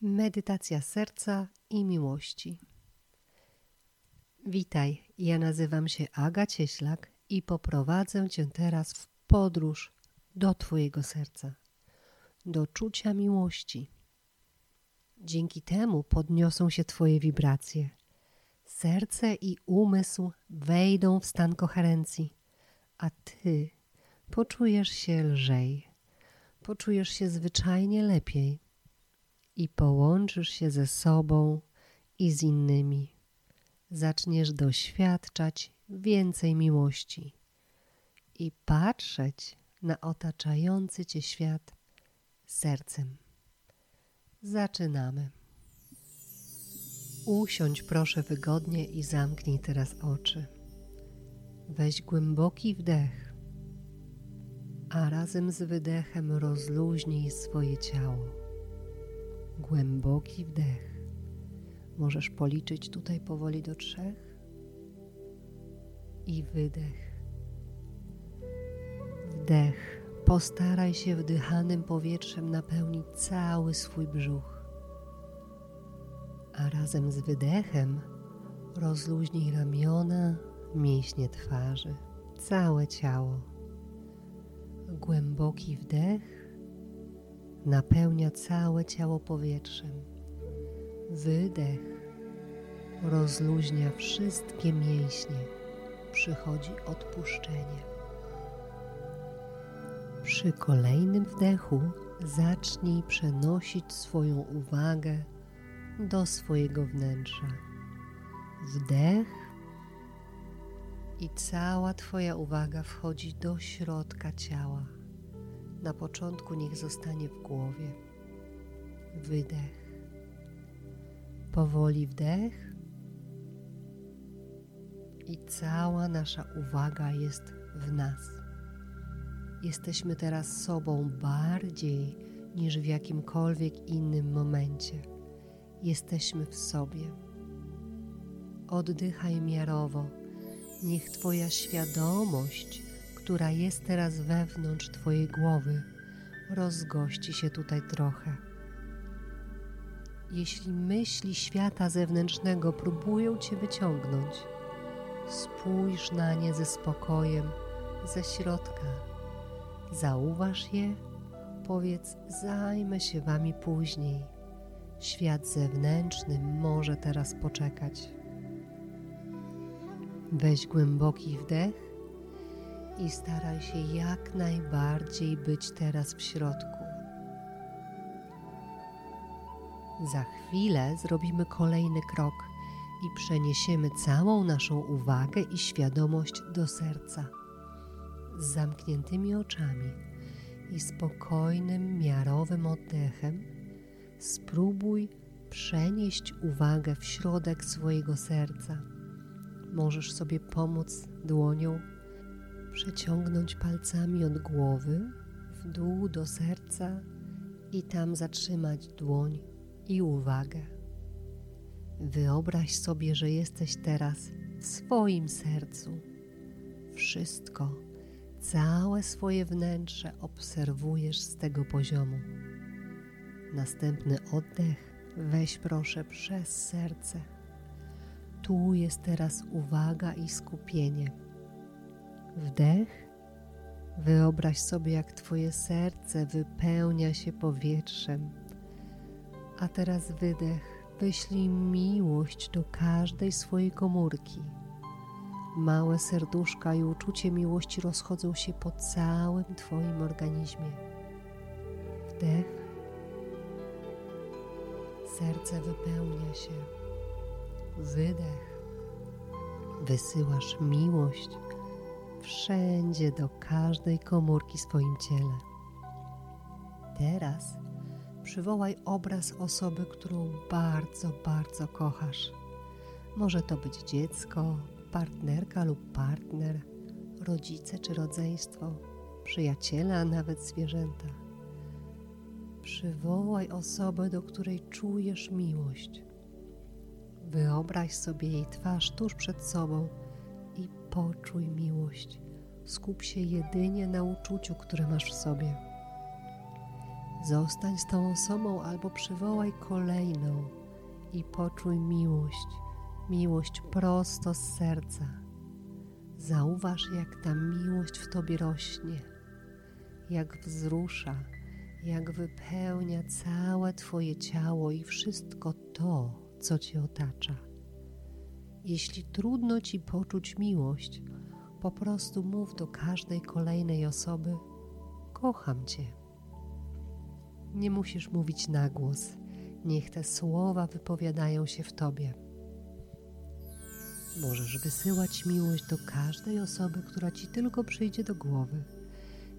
Medytacja serca i miłości. Witaj, ja nazywam się Aga Cieślak i poprowadzę Cię teraz w podróż do Twojego serca, do czucia miłości. Dzięki temu podniosą się Twoje wibracje. Serce i umysł wejdą w stan koherencji, a Ty poczujesz się lżej, poczujesz się zwyczajnie lepiej i połączysz się ze sobą i z innymi. Zaczniesz doświadczać więcej miłości i patrzeć na otaczający cię świat sercem. Zaczynamy. Usiądź proszę wygodnie i zamknij teraz oczy. Weź głęboki wdech, a razem z wydechem rozluźnij swoje ciało głęboki wdech. Możesz policzyć tutaj powoli do trzech i wydech. Wdech. Postaraj się wdychanym powietrzem napełnić cały swój brzuch. A razem z wydechem rozluźnij ramiona, mięśnie twarzy, całe ciało. Głęboki wdech napełnia całe ciało powietrzem. Wydech rozluźnia wszystkie mięśnie, przychodzi odpuszczenie. Przy kolejnym wdechu zacznij przenosić swoją uwagę do swojego wnętrza. Wdech i cała Twoja uwaga wchodzi do środka ciała na początku niech zostanie w głowie. Wydech. Powoli wdech. I cała nasza uwaga jest w nas. Jesteśmy teraz sobą bardziej niż w jakimkolwiek innym momencie. Jesteśmy w sobie. Oddychaj miarowo. Niech Twoja świadomość która jest teraz wewnątrz Twojej głowy, rozgości się tutaj trochę. Jeśli myśli świata zewnętrznego próbują Cię wyciągnąć, spójrz na nie ze spokojem, ze środka. Zauważ je, powiedz: Zajmę się Wami później. Świat zewnętrzny może teraz poczekać. Weź głęboki wdech i staraj się jak najbardziej być teraz w środku. Za chwilę zrobimy kolejny krok i przeniesiemy całą naszą uwagę i świadomość do serca. Z zamkniętymi oczami i spokojnym, miarowym oddechem spróbuj przenieść uwagę w środek swojego serca. Możesz sobie pomóc dłonią przeciągnąć palcami od głowy w dół do serca i tam zatrzymać dłoń i uwagę. Wyobraź sobie, że jesteś teraz w swoim sercu. Wszystko, całe swoje wnętrze obserwujesz z tego poziomu. Następny oddech weź proszę przez serce. Tu jest teraz uwaga i skupienie Wdech. Wyobraź sobie, jak Twoje serce wypełnia się powietrzem. A teraz wydech. Wyślij miłość do każdej swojej komórki. Małe serduszka i uczucie miłości rozchodzą się po całym Twoim organizmie. Wdech. Serce wypełnia się. Wydech. Wysyłasz miłość wszędzie do każdej komórki swoim ciele. Teraz przywołaj obraz osoby, którą bardzo, bardzo kochasz. Może to być dziecko, partnerka lub partner, rodzice czy rodzeństwo, przyjaciele, a nawet zwierzęta. Przywołaj osobę, do której czujesz miłość. Wyobraź sobie jej twarz tuż przed sobą poczuj miłość. Skup się jedynie na uczuciu, które masz w sobie. Zostań z tą osobą albo przywołaj kolejną i poczuj miłość, miłość prosto z serca. Zauważ, jak ta miłość w tobie rośnie, jak wzrusza, jak wypełnia całe Twoje ciało i wszystko to, co Cię otacza. Jeśli trudno Ci poczuć miłość, po prostu mów do każdej kolejnej osoby: Kocham Cię. Nie musisz mówić na głos, niech te słowa wypowiadają się w Tobie. Możesz wysyłać miłość do każdej osoby, która Ci tylko przyjdzie do głowy.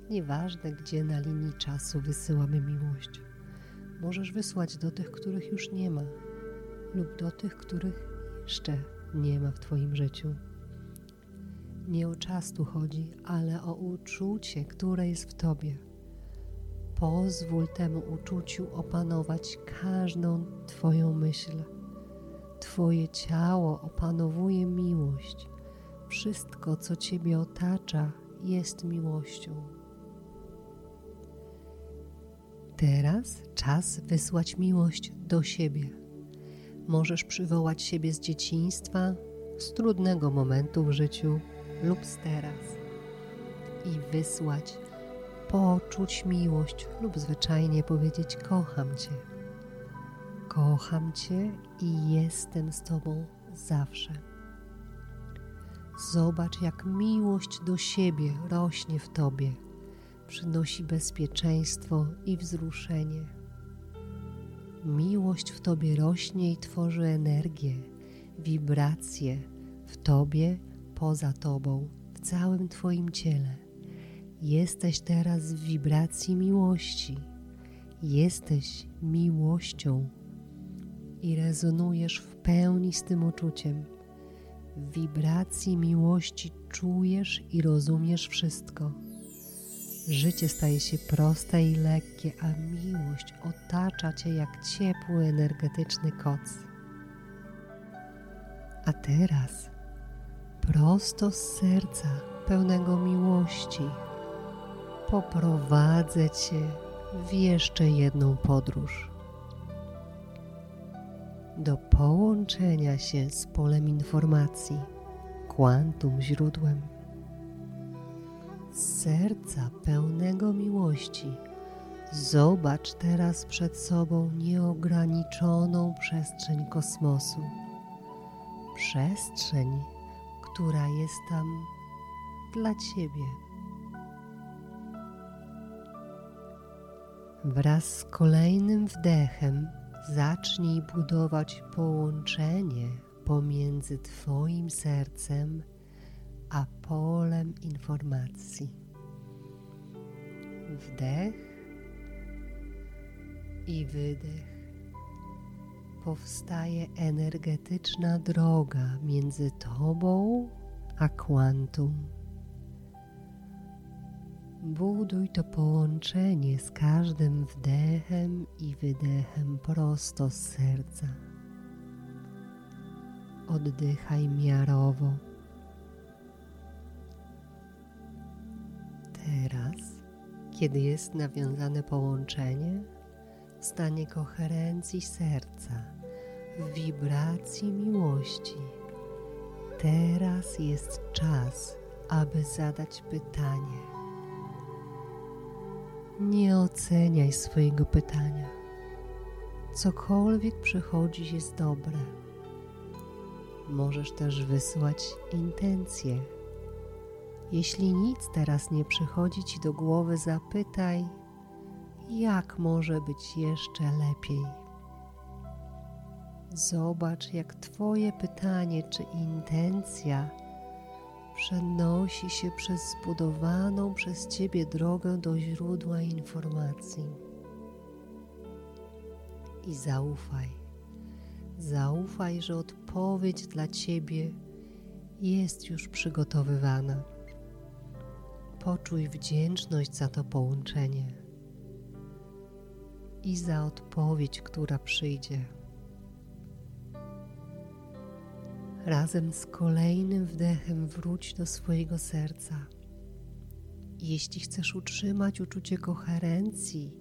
Nieważne, gdzie na linii czasu wysyłamy miłość. Możesz wysłać do tych, których już nie ma, lub do tych, których jeszcze nie ma w Twoim życiu. Nie o czas tu chodzi, ale o uczucie, które jest w Tobie. Pozwól temu uczuciu opanować każdą Twoją myśl. Twoje ciało opanowuje miłość. Wszystko, co Ciebie otacza, jest miłością. Teraz czas wysłać miłość do siebie. Możesz przywołać siebie z dzieciństwa, z trudnego momentu w życiu lub z teraz i wysłać, poczuć miłość lub zwyczajnie powiedzieć: Kocham Cię. Kocham Cię i jestem z Tobą zawsze. Zobacz, jak miłość do siebie rośnie w Tobie przynosi bezpieczeństwo i wzruszenie. Miłość w Tobie rośnie i tworzy energię, wibracje w Tobie, poza Tobą, w całym Twoim ciele. Jesteś teraz w wibracji miłości. Jesteś miłością i rezonujesz w pełni z tym uczuciem. W wibracji miłości czujesz i rozumiesz wszystko Życie staje się proste i lekkie, a miłość otacza cię jak ciepły, energetyczny koc. A teraz, prosto z serca pełnego miłości, poprowadzę cię w jeszcze jedną podróż. Do połączenia się z polem informacji, kwantum źródłem serca pełnego miłości. Zobacz teraz przed sobą nieograniczoną przestrzeń kosmosu. Przestrzeń, która jest tam dla Ciebie. Wraz z kolejnym wdechem zacznij budować połączenie pomiędzy Twoim sercem a polem informacji. Wdech i wydech. Powstaje energetyczna droga między Tobą a kwantum. Buduj to połączenie z każdym wdechem i wydechem prosto z serca. Oddychaj miarowo kiedy jest nawiązane połączenie, stanie koherencji serca, wibracji miłości, teraz jest czas, aby zadać pytanie. Nie oceniaj swojego pytania. Cokolwiek przychodzi jest dobre. Możesz też wysłać intencje jeśli nic teraz nie przychodzi Ci do głowy, zapytaj, jak może być jeszcze lepiej. Zobacz, jak Twoje pytanie czy intencja przenosi się przez zbudowaną przez Ciebie drogę do źródła informacji. I zaufaj. Zaufaj, że odpowiedź dla Ciebie jest już przygotowywana. Poczuj wdzięczność za to połączenie i za odpowiedź, która przyjdzie. Razem z kolejnym wdechem wróć do swojego serca. Jeśli chcesz utrzymać uczucie koherencji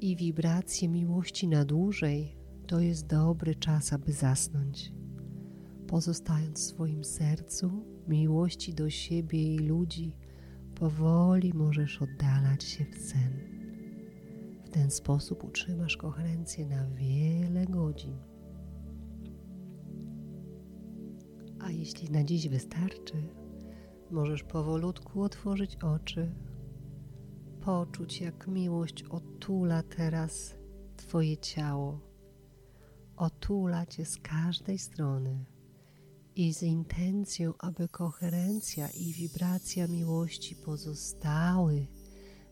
i wibracje miłości na dłużej, to jest dobry czas, aby zasnąć. Pozostając w swoim sercu, miłości do siebie i ludzi, powoli możesz oddalać się w sen. W ten sposób utrzymasz koherencję na wiele godzin. A jeśli na dziś wystarczy, możesz powolutku otworzyć oczy, poczuć, jak miłość otula teraz Twoje ciało, otula Cię z każdej strony i z intencją, aby koherencja i wibracja miłości pozostały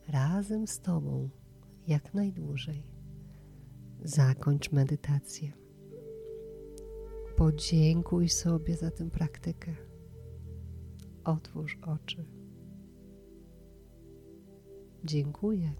razem z Tobą jak najdłużej. Zakończ medytację. Podziękuj sobie za tę praktykę. Otwórz oczy. Dziękuję.